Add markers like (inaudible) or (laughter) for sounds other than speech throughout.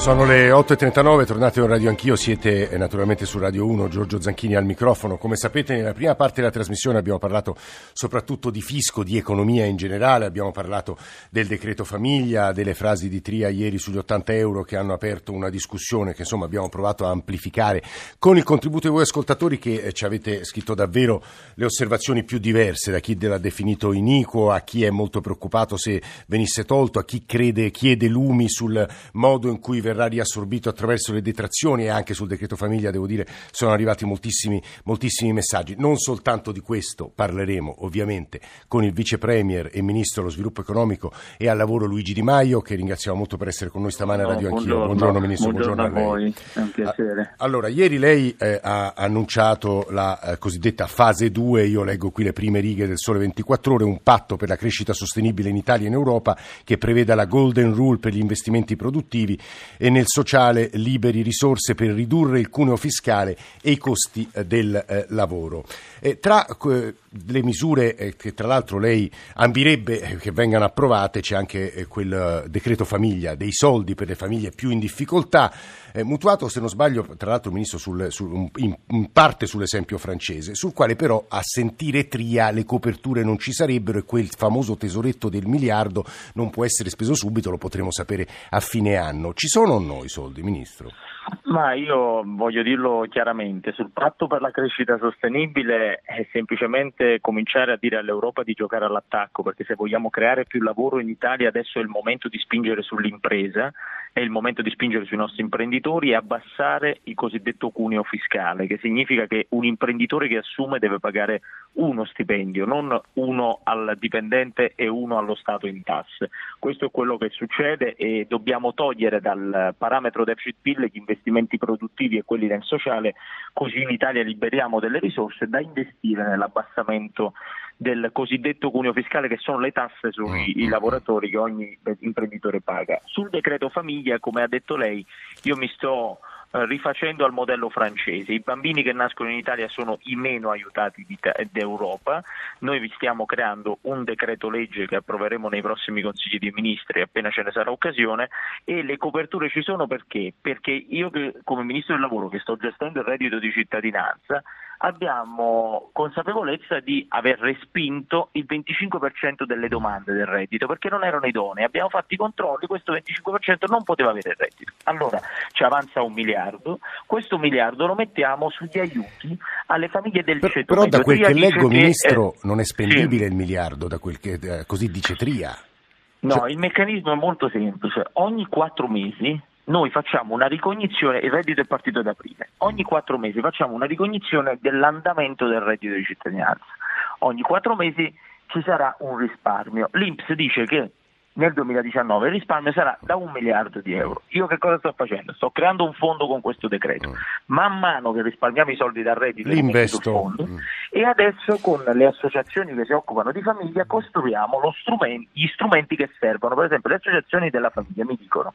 Sono le 8.39, tornate in radio anch'io, siete eh, naturalmente su Radio 1, Giorgio Zanchini al microfono. Come sapete nella prima parte della trasmissione abbiamo parlato soprattutto di fisco, di economia in generale, abbiamo parlato del decreto famiglia, delle frasi di Tria ieri sugli 80 euro che hanno aperto una discussione che insomma abbiamo provato a amplificare con il contributo di voi ascoltatori che eh, ci avete scritto davvero le osservazioni più diverse, da chi l'ha definito iniquo a chi è molto preoccupato se venisse tolto, a chi crede, chiede lumi sul modo in cui verrà riassorbito attraverso le detrazioni e anche sul decreto famiglia, devo dire, sono arrivati moltissimi, moltissimi messaggi. Non soltanto di questo parleremo ovviamente con il vice premier e ministro dello sviluppo economico e al lavoro Luigi Di Maio, che ringraziamo molto per essere con noi stamane a Radio no, Anch'io. Buongiorno, buongiorno ministro, buongiorno, buongiorno a, voi, è un piacere. Allora, ieri lei eh, ha annunciato la eh, cosiddetta fase 2, io leggo qui le prime righe del Sole 24 Ore, un patto per la crescita sostenibile in Italia e in Europa che preveda la Golden Rule per gli investimenti produttivi e nel sociale liberi risorse per ridurre il cuneo fiscale e i costi eh, del eh, lavoro. Eh, tra le misure eh, che tra l'altro lei ambirebbe eh, che vengano approvate c'è anche quel decreto famiglia, dei soldi per le famiglie più in difficoltà, mutuato se non sbaglio tra l'altro Ministro sul, sul, in, in parte sull'esempio francese, sul quale però a sentire Tria le coperture non ci sarebbero e quel famoso tesoretto del miliardo non può essere speso subito, lo potremo sapere a fine anno. Ci sono o no i soldi, Ministro? Ma io voglio dirlo chiaramente, sul patto per la crescita sostenibile è semplicemente cominciare a dire all'Europa di giocare all'attacco, perché se vogliamo creare più lavoro in Italia adesso è il momento di spingere sull'impresa, è il momento di spingere sui nostri imprenditori e abbassare il cosiddetto cuneo fiscale, che significa che un imprenditore che assume deve pagare uno stipendio, non uno al dipendente e uno allo Stato in tasse. Questo è quello che succede e dobbiamo togliere dal parametro deficit PIL gli investimenti produttivi e quelli nel sociale, così in Italia liberiamo delle risorse da investire nell'abbassamento del cosiddetto cuneo fiscale che sono le tasse sui mm, mm, mm. lavoratori che ogni imprenditore paga. Sul decreto famiglia, come ha detto lei, io mi sto eh, rifacendo al modello francese. I bambini che nascono in Italia sono i meno aiutati d'Europa. Noi vi stiamo creando un decreto legge che approveremo nei prossimi consigli dei ministri appena ce ne sarà occasione e le coperture ci sono perché? Perché io come ministro del lavoro che sto gestendo il reddito di cittadinanza abbiamo consapevolezza di aver respinto il 25% delle domande del reddito perché non erano idonee. Abbiamo fatto i controlli, questo 25% non poteva avere il reddito. Allora ci avanza un miliardo, questo miliardo lo mettiamo sugli aiuti alle famiglie del per, ceto Però da quel Tria che leggo, che, Ministro, eh, non è spendibile sì. il miliardo, da quel che eh, così dice Tria. No, cioè... il meccanismo è molto semplice. Ogni quattro mesi noi facciamo una ricognizione, il reddito è partito da aprile, ogni quattro mesi facciamo una ricognizione dell'andamento del reddito di cittadinanza, ogni quattro mesi ci sarà un risparmio. L'Inps dice che nel 2019 il risparmio sarà da un miliardo di euro. Io che cosa sto facendo? Sto creando un fondo con questo decreto. Mm. Man mano che risparmiamo i soldi dal reddito, investo fondo mm. E adesso con le associazioni che si occupano di famiglia costruiamo strumento, gli strumenti che servono. Per esempio le associazioni della famiglia mi dicono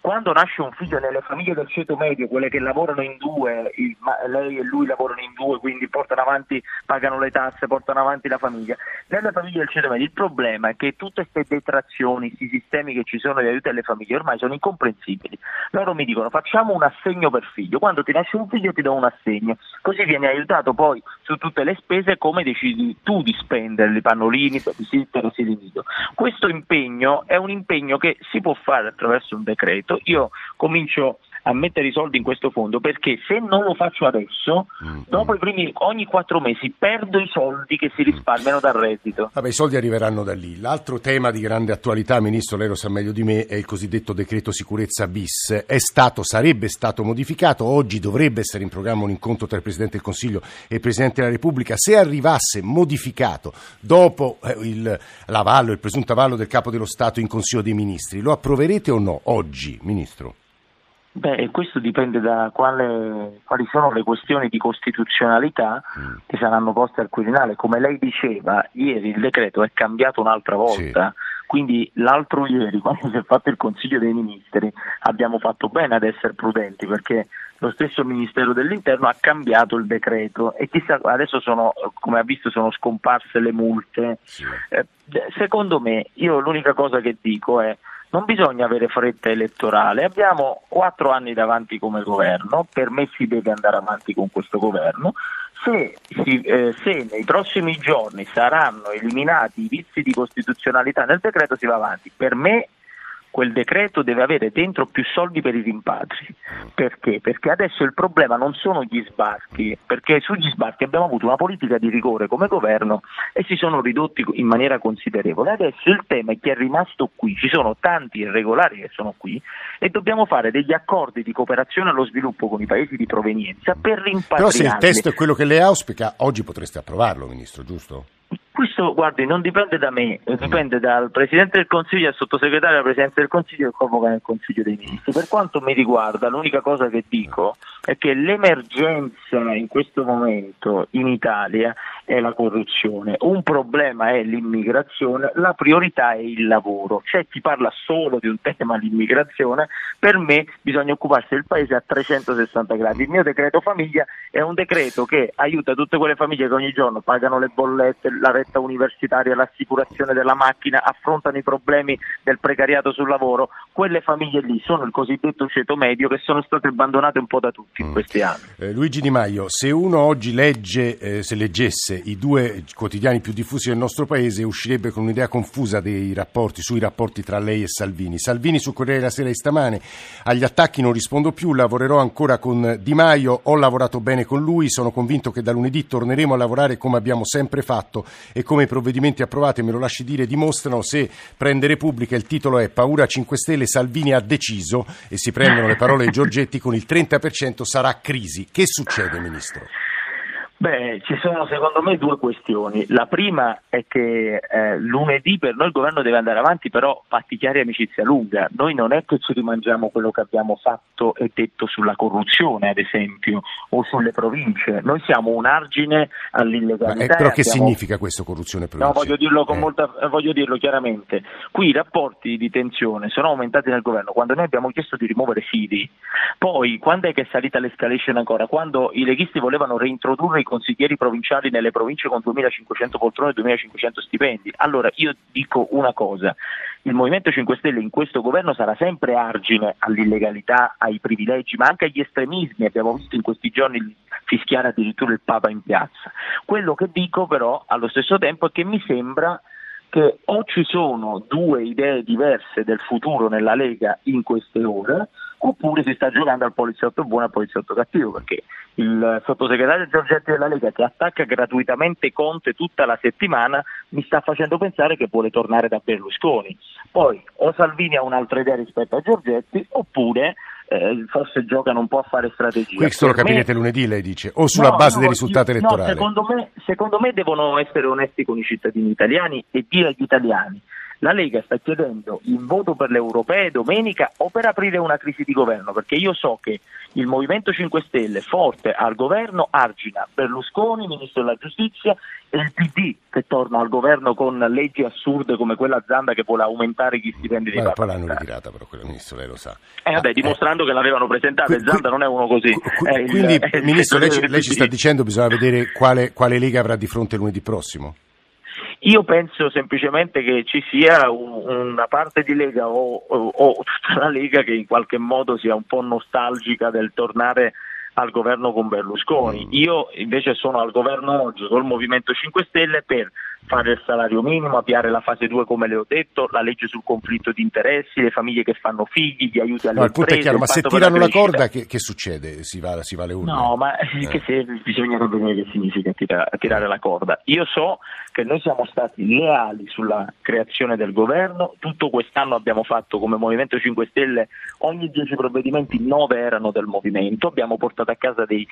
quando nasce un figlio nelle famiglie del ceto medio, quelle che lavorano in due, il, lei e lui lavorano in due, quindi portano avanti, pagano le tasse, portano avanti la famiglia. Nelle famiglie del ceto medio il problema è che tutte queste detrazioni questi sistemi che ci sono di aiuto alle famiglie ormai sono incomprensibili. Loro mi dicono facciamo un assegno per figlio, quando ti nasce un figlio ti do un assegno, così vieni aiutato poi su tutte le spese come decidi tu di spendere, i pannolini, babysitter, asili nido. Questo impegno è un impegno che si può fare attraverso un decreto, io comincio a mettere i soldi in questo fondo perché se non lo faccio adesso, mm. dopo i primi, ogni quattro mesi perdo i soldi che si mm. risparmiano dal reddito. Vabbè, i soldi arriveranno da lì. L'altro tema di grande attualità, Ministro, lei lo sa meglio di me, è il cosiddetto decreto sicurezza bis. È stato, sarebbe stato modificato, oggi dovrebbe essere in programma un incontro tra il Presidente del Consiglio e il Presidente della Repubblica. Se arrivasse modificato dopo eh, il, l'avallo, il presunto avallo del Capo dello Stato in Consiglio dei Ministri, lo approverete o no oggi, Ministro? Beh, questo dipende da quale, quali sono le questioni di costituzionalità mm. che saranno poste al Quirinale. Come lei diceva, ieri il decreto è cambiato un'altra volta. Sì. Quindi l'altro ieri, (laughs) quando si è fatto il Consiglio dei Ministri, abbiamo fatto bene ad essere prudenti perché lo stesso Ministero dell'Interno ha cambiato il decreto e chissà, adesso sono, come ha visto, sono scomparse le multe. Sì. Eh, secondo me, io l'unica cosa che dico è non bisogna avere fretta elettorale, abbiamo quattro anni davanti come governo, per me si deve andare avanti con questo governo, se, si, eh, se, nei prossimi giorni saranno eliminati i vizi di costituzionalità nel decreto si va avanti. Per me quel decreto deve avere dentro più soldi per i rimpatri. Perché? Perché adesso il problema non sono gli sbarchi, perché sugli sbarchi abbiamo avuto una politica di rigore come governo e si sono ridotti in maniera considerevole. Adesso il tema è che è rimasto qui, ci sono tanti irregolari che sono qui e dobbiamo fare degli accordi di cooperazione allo sviluppo con i paesi di provenienza per rimpatriarli. Però se il testo è quello che lei auspica, oggi potreste approvarlo, Ministro, giusto? Questo, guardi, non dipende da me, eh, dipende dal Presidente del Consiglio, dal Sottosegretario della Presidenza del Consiglio e convoca nel Consiglio dei Ministri. Per quanto mi riguarda, l'unica cosa che dico è che l'emergenza in questo momento in Italia è la corruzione, un problema è l'immigrazione, la priorità è il lavoro. C'è chi parla solo di un tema, l'immigrazione, per me bisogna occuparsi del Paese a 360 gradi. Il mio decreto famiglia è un decreto che aiuta tutte quelle famiglie che ogni giorno pagano le bollette, la retta universitaria, l'assicurazione della macchina, affrontano i problemi del precariato sul lavoro, quelle famiglie lì sono il cosiddetto ceto medio che sono state abbandonate un po' da tutti in mm. questi anni. Eh, Luigi Di Maio, se uno oggi legge, eh, se leggesse i due quotidiani più diffusi del nostro paese, uscirebbe con un'idea confusa dei rapporti, sui rapporti tra lei e Salvini. Salvini su Corriere della Sera di stamane, agli attacchi non rispondo più, lavorerò ancora con Di Maio, ho lavorato bene con lui, sono convinto che da lunedì torneremo a lavorare come abbiamo sempre fatto e come i provvedimenti approvati, me lo lasci dire, dimostrano, se prende Repubblica il titolo è Paura 5 Stelle, Salvini ha deciso e si prendono le parole di Giorgetti con il 30% sarà crisi. Che succede, Ministro? Beh, ci sono secondo me due questioni. La prima è che eh, lunedì per noi il governo deve andare avanti, però fatti chiari amicizia lunga. Noi non è che ci rimangiamo quello che abbiamo fatto e detto sulla corruzione, ad esempio, o sulle province. Noi siamo un argine all'illegalità. Ma, però che abbiamo... significa questo corruzione provincia? No, voglio dirlo, eh. molta... voglio dirlo, chiaramente. Qui i rapporti di tensione sono aumentati nel governo quando noi abbiamo chiesto di rimuovere Fidi. Poi, quando è che è salita l'escalation ancora? Quando i leghisti volevano reintrodurre i consiglieri provinciali nelle province con 2.500 poltrone e 2.500 stipendi. Allora io dico una cosa, il Movimento 5 Stelle in questo governo sarà sempre argine all'illegalità, ai privilegi, ma anche agli estremismi. Abbiamo visto in questi giorni fischiare addirittura il Papa in piazza. Quello che dico però allo stesso tempo è che mi sembra che o ci sono due idee diverse del futuro nella Lega in queste ore, oppure si sta giocando al poliziotto buono e al poliziotto cattivo, perché il sottosegretario Giorgetti della Lega che attacca gratuitamente Conte tutta la settimana mi sta facendo pensare che vuole tornare da Berlusconi. Poi o Salvini ha un'altra idea rispetto a Giorgetti, oppure eh, forse giocano un po' a fare strategia. Questo lo capirete me... lunedì, lei dice, o sulla no, base no, dei risultati io, elettorali? No, secondo me, secondo me devono essere onesti con i cittadini italiani e dire agli italiani la Lega sta chiedendo il voto per le europee domenica o per aprire una crisi di governo, perché io so che il Movimento 5 Stelle forte al governo argina Berlusconi, Ministro della Giustizia, e il PD che torna al governo con leggi assurde come quella Zanda che vuole aumentare gli stipendi dei parlamentari. Poi l'hanno ritirata però quella Ministro, lei lo sa. Eh vabbè, dimostrando eh, che l'avevano presentata e Zanda non è uno così. Qui, quindi, (laughs) il, Ministro, lei, lei ci sta dicendo che bisogna vedere quale, quale Lega avrà di fronte lunedì prossimo? Io penso semplicemente che ci sia un, una parte di Lega o, o, o, tutta la Lega che in qualche modo sia un po' nostalgica del tornare al governo con Berlusconi. Mm. Io invece sono al governo oggi col Movimento 5 Stelle per fare il salario minimo, avviare la fase 2 come le ho detto, la legge sul conflitto di interessi, le famiglie che fanno figli, gli aiuti alle no, il punto è chiaro, ma se tirano la, la corda che, che, succede? Si va, si va alle urne? No, ma eh. che se, bisognerebbe vedere che significa tirare, tirare la corda. Io so che noi siamo stati leali sulla creazione del governo, tutto quest'anno abbiamo fatto come Movimento 5 Stelle, ogni 10 provvedimenti 9 erano del Movimento, abbiamo portato a casa dei,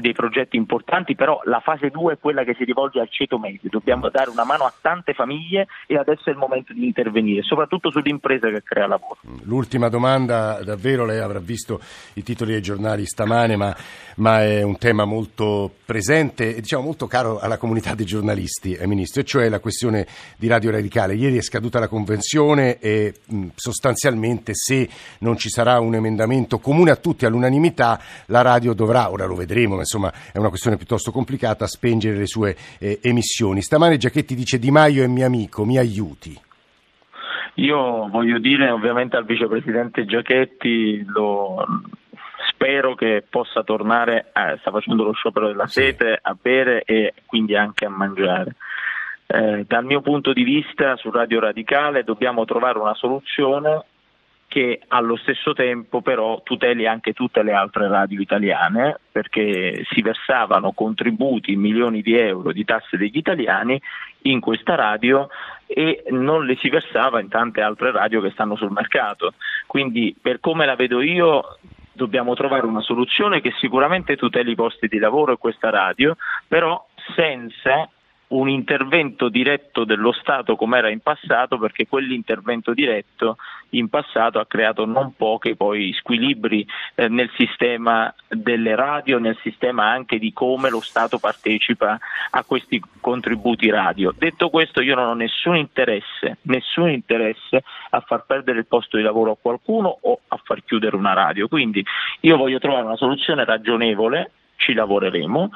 dei progetti importanti, però la fase 2 è quella che si rivolge al ceto medio, dobbiamo dare una mano a tante famiglie e adesso è il momento di intervenire, soprattutto sull'impresa che crea lavoro. L'ultima domanda, davvero lei avrà visto i titoli dei giornali stamane, ma, ma è un tema molto presente e diciamo molto caro alla comunità dei giornalisti, eh, Ministro, e cioè la questione di Radio Radicale. Ieri è scaduta la convenzione e mh, sostanzialmente se non ci sarà un emendamento comune a tutti all'unanimità, la radio dovrà, ora lo vedremo, ma insomma è una questione piuttosto complicata, spengere le sue eh, emissioni. Stamane Giachetti dice Di Maio è mio amico, mi aiuti. Io voglio dire ovviamente al vicepresidente Giachetti, lo, spero che possa tornare, eh, sta facendo lo sciopero della sete, a bere e quindi anche a mangiare. Eh, dal mio punto di vista su Radio Radicale dobbiamo trovare una soluzione che allo stesso tempo però tuteli anche tutte le altre radio italiane perché si versavano contributi, milioni di euro di tasse degli italiani in questa radio e non le si versava in tante altre radio che stanno sul mercato. Quindi per come la vedo io dobbiamo trovare una soluzione che sicuramente tuteli i posti di lavoro e questa radio, però senza un intervento diretto dello Stato come era in passato, perché quell'intervento diretto in passato ha creato non pochi poi squilibri eh, nel sistema delle radio, nel sistema anche di come lo Stato partecipa a questi contributi radio. Detto questo io non ho nessun interesse, nessun interesse a far perdere il posto di lavoro a qualcuno o a far chiudere una radio. Quindi io voglio trovare una soluzione ragionevole ci lavoreremo,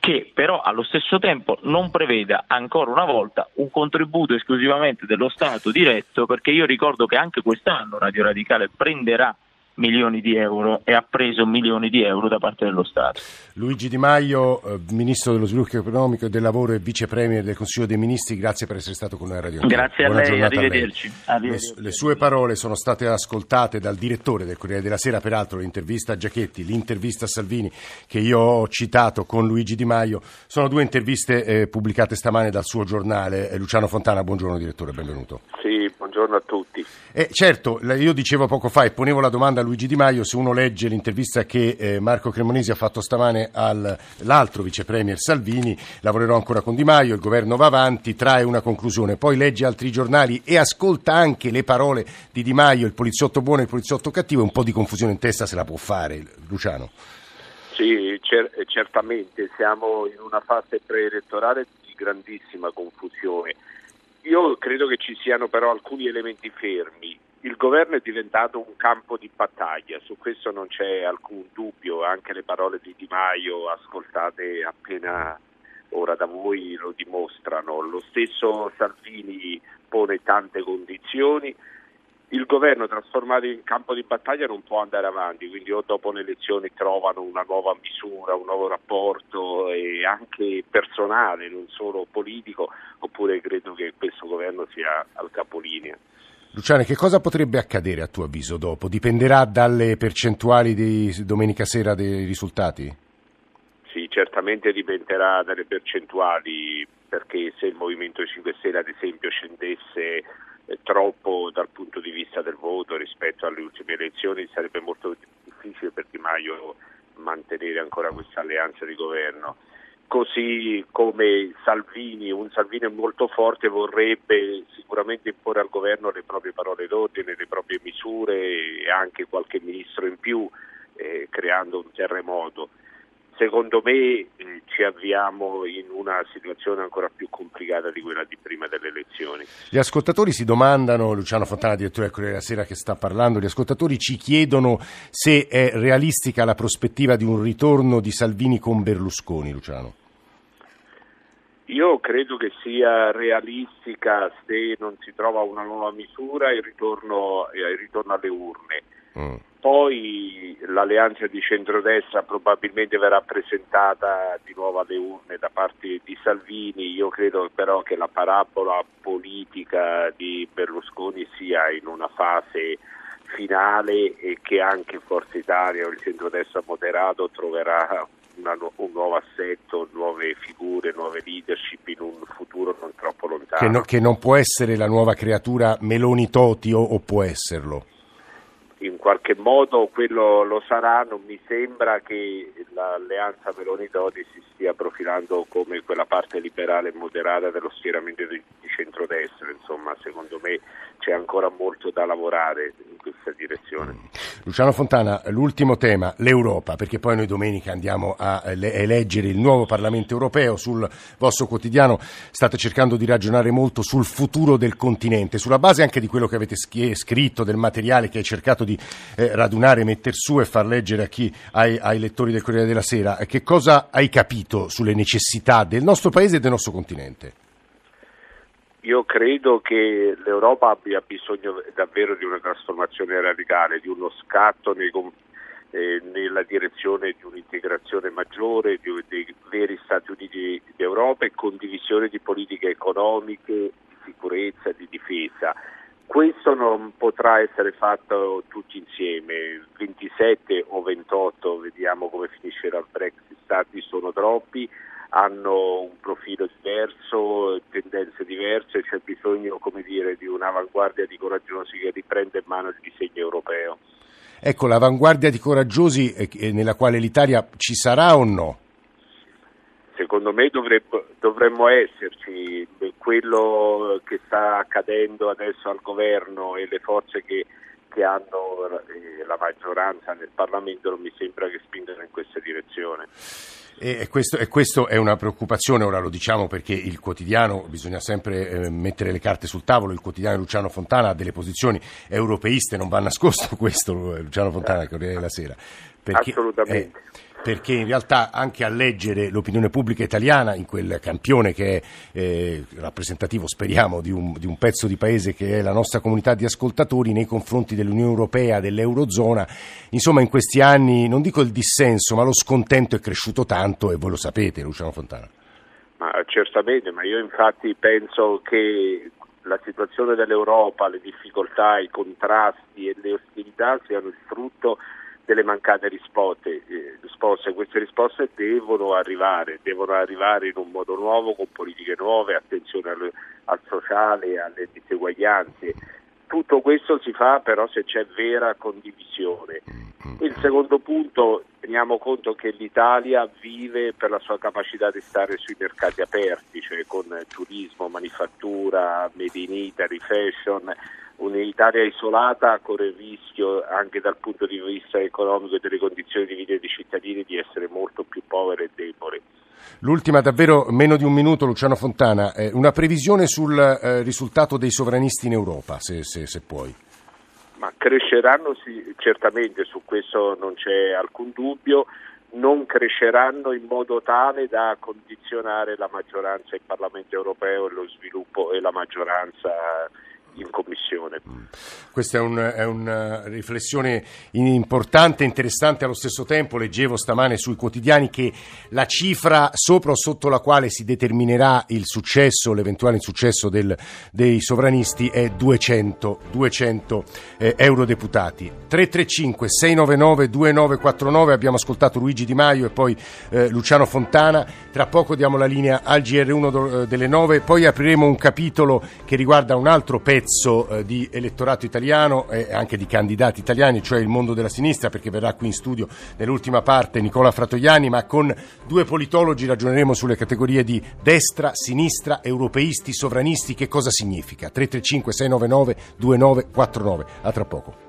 che però allo stesso tempo non preveda ancora una volta un contributo esclusivamente dello Stato diretto, perché io ricordo che anche quest'anno Radio Radicale prenderà milioni di euro e ha preso milioni di euro da parte dello Stato. Luigi Di Maio, eh, Ministro dello Sviluppo Economico e del Lavoro e Vice Premier del Consiglio dei Ministri, grazie per essere stato con noi a Radio Grazie a lei, arrivederci. A lei. Le, le, sue parole sono state ascoltate dal direttore del Corriere della Sera, peraltro l'intervista a Giachetti, l'intervista a Salvini che io ho citato con Luigi Di Maio, sono due interviste eh, pubblicate stamane dal suo giornale. Eh, Luciano Fontana, buongiorno direttore, benvenuto. Sì, buongiorno a tutti. Eh, certo, io dicevo poco fa e ponevo la domanda a Luigi Di Maio, se uno legge l'intervista che eh, Marco Cremonesi ha fatto stamane all'altro vice premier Salvini, lavorerò ancora con Di Maio, il governo va avanti, trae una conclusione, poi legge altri giornali e ascolta anche le parole di Di Maio, il poliziotto buono e il poliziotto cattivo, un po' di confusione in testa se la può fare, Luciano. Sì, cer- certamente, siamo in una fase preelettorale di grandissima confusione. Io credo che ci siano però alcuni elementi fermi. Il governo è diventato un campo di battaglia, su questo non c'è alcun dubbio, anche le parole di Di Maio ascoltate appena ora da voi lo dimostrano. Lo stesso Salvini pone tante condizioni il governo trasformato in campo di battaglia non può andare avanti, quindi o dopo le elezioni trovano una nuova misura, un nuovo rapporto anche personale, non solo politico, oppure credo che questo governo sia al capolinea. Luciane, che cosa potrebbe accadere a tuo avviso dopo? Dipenderà dalle percentuali di domenica sera dei risultati? Sì, certamente dipenderà dalle percentuali, perché se il Movimento 5 Stelle ad esempio scendesse troppo dal punto di vista del voto rispetto alle ultime elezioni sarebbe molto difficile per Di Maio mantenere ancora questa alleanza di governo. Così come Salvini, un Salvini molto forte vorrebbe sicuramente imporre al governo le proprie parole d'ordine, le proprie misure e anche qualche ministro in più, eh, creando un terremoto secondo me eh, ci avviamo in una situazione ancora più complicata di quella di prima delle elezioni. Gli ascoltatori si domandano, Luciano Fontana, direttore della Sera che sta parlando, gli ascoltatori ci chiedono se è realistica la prospettiva di un ritorno di Salvini con Berlusconi, Luciano. Io credo che sia realistica se non si trova una nuova misura il ritorno, il ritorno alle urne. Mm. Poi l'alleanza di centrodestra probabilmente verrà presentata di nuovo alle urne da parte di Salvini. Io credo però che la parabola politica di Berlusconi sia in una fase finale e che anche Forza Italia o il centrodestra moderato troverà una, un nuovo assetto, nuove figure, nuove leadership in un futuro non troppo lontano. Che, no, che non può essere la nuova creatura Meloni Toti o, o può esserlo? In qualche modo quello lo sarà, non mi sembra che l'alleanza Meloni-Dodi si stia profilando come quella parte liberale e moderata dello schieramento di, centrodestra, insomma secondo me c'è ancora molto da lavorare in questa direzione. Luciano Fontana, l'ultimo tema, l'Europa, perché poi noi domenica andiamo a eleggere il nuovo Parlamento europeo, sul vostro quotidiano state cercando di ragionare molto sul futuro del continente, sulla base anche di quello che avete scritto, del materiale che hai cercato di eh, radunare, mettere su e far leggere a chi, ai, ai lettori del Corriere della Sera, che cosa hai capito sulle necessità del nostro paese e del nostro continente? Io credo che l'Europa abbia bisogno davvero di una trasformazione radicale, di uno scatto nei, eh, nella direzione di un'integrazione maggiore di, dei veri Stati Uniti d'Europa e condivisione di politiche economiche, di sicurezza, di difesa. Questo non potrà essere fatto tutti insieme, 27 o 28, vediamo come finiscerà il Brexit, stati sono troppi, hanno un profilo diverso, tendenze diverse, c'è bisogno dire, di un'avanguardia di coraggiosi che riprenda in mano il disegno europeo. Ecco, l'avanguardia di coraggiosi eh, nella quale l'Italia ci sarà o no? Secondo me dovrebbe, dovremmo esserci, quello che sta accadendo adesso al governo e le forze che, che hanno eh, la maggioranza nel Parlamento non mi sembra che spingano in questa direzione. E questo, e questo, è una preoccupazione, ora lo diciamo perché il quotidiano, bisogna sempre eh, mettere le carte sul tavolo, il quotidiano Luciano Fontana ha delle posizioni europeiste, non va nascosto (laughs) questo, Luciano Fontana, Corriere della Sera. Perché, Assolutamente. Eh, perché in realtà anche a leggere l'opinione pubblica italiana in quel campione che è eh, rappresentativo, speriamo, di un, di un, pezzo di paese che è la nostra comunità di ascoltatori nei confronti dell'Unione Europea, dell'Eurozona, insomma in questi anni non dico il dissenso, ma lo scontento è cresciuto tanto e voi lo sapete, Luciano Fontana. Ma certamente, ma io infatti penso che la situazione dell'Europa, le difficoltà, i contrasti e le ostilità siano il frutto delle mancate risposte, eh, risposte. Queste risposte devono arrivare, devono arrivare in un modo nuovo, con politiche nuove, attenzione al, al sociale, alle diseguaglianze. Tutto questo si fa però se c'è vera condivisione. Il secondo punto, teniamo conto che l'Italia vive per la sua capacità di stare sui mercati aperti, cioè con turismo, manifattura, made in Italy, fashion, un'Italia isolata corre il rischio anche dal punto di vista economico e delle condizioni di vita dei cittadini di essere molto più povere e deboli. L'ultima, davvero meno di un minuto, Luciano Fontana, eh, una previsione sul eh, risultato dei sovranisti in Europa, se, se, se puoi. Ma cresceranno sì, certamente, su questo non c'è alcun dubbio, non cresceranno in modo tale da condizionare la maggioranza in Parlamento europeo e lo sviluppo e la maggioranza in Commissione. Mm. Questa è, un, è, una riflessione importante interessante allo stesso tempo. Leggevo stamane sui quotidiani che la cifra sopra o sotto la quale si determinerà il successo, l'eventuale insuccesso del, dei sovranisti è 200, 200 eh, eurodeputati. 335 699 2949 abbiamo ascoltato Luigi Di Maio e poi eh, Luciano Fontana. Tra poco diamo la linea al GR1 delle 9, poi apriremo un capitolo che riguarda un altro pezzo pezzo eh, di elettorato italiano e anche di candidati italiani, cioè il mondo della sinistra, perché verrà qui in studio nell'ultima parte Nicola Fratoiani, ma con due politologi ragioneremo sulle categorie di destra, sinistra, europeisti, sovranisti, che cosa significa. 335 699 2949. A tra poco.